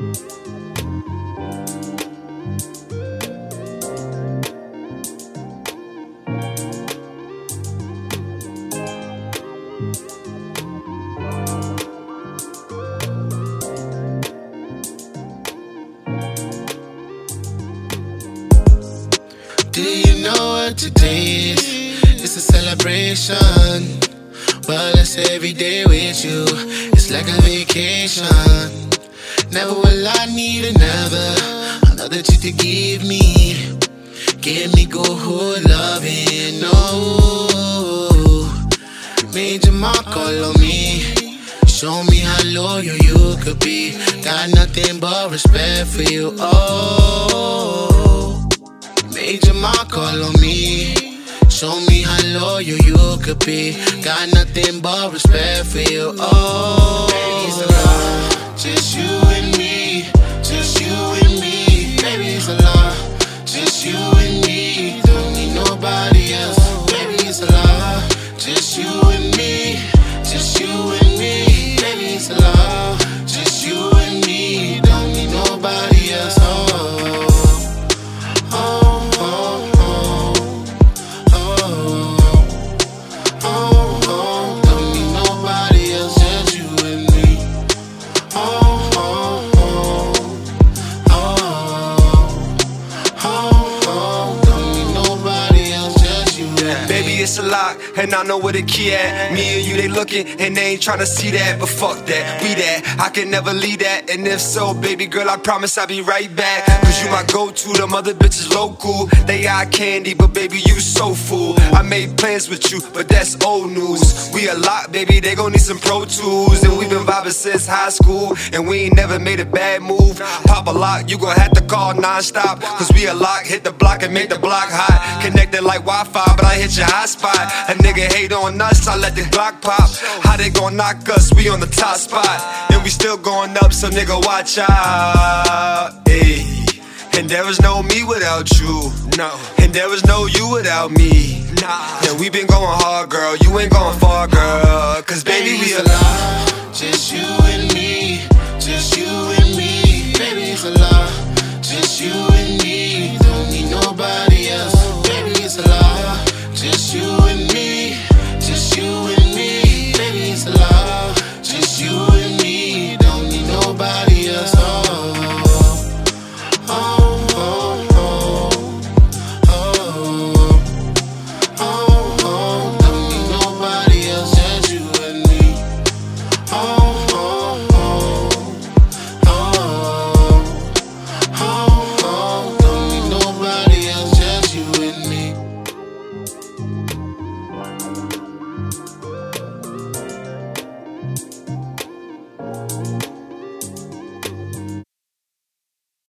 Do you know what today is? It's a celebration. Well, it's every day with you. It's like a vacation. Never will I need another. Another chick to give me. Give me good hood loving. No. Major mark all on me. Show me how loyal you could be. Got nothing but respect for you. Oh. Major mark all on me. Show me how loyal you could be. Got nothing but respect for you. Oh, Just you and me. It's a lock, and I know where the key at. Me and you, they looking, and they ain't tryna see that. But fuck that, we that. I can never leave that. And if so, baby girl, I promise I'll be right back. Cause you my go to, them other bitches local. They eye candy, but baby, you so full. I made plans with you, but that's old news. We a lot, baby, they gon' need some pro tools. And we been vibing since high school, and we ain't never made a bad move. Pop a lock, you gon' have to call non-stop. Cause we a lock, hit the block and make the block hot. Connected like Wi-Fi, but I hit your hot spot. A nigga hate on us, I let the Glock pop. How they gon' knock us? We on the top spot. And we still going up, so nigga watch out. Ayy. And there was no me without you. No. And there was no you without me. Nah. And we been going hard, girl. You ain't going far, girl. Cause baby, we Baby, it's a a lot. Just you.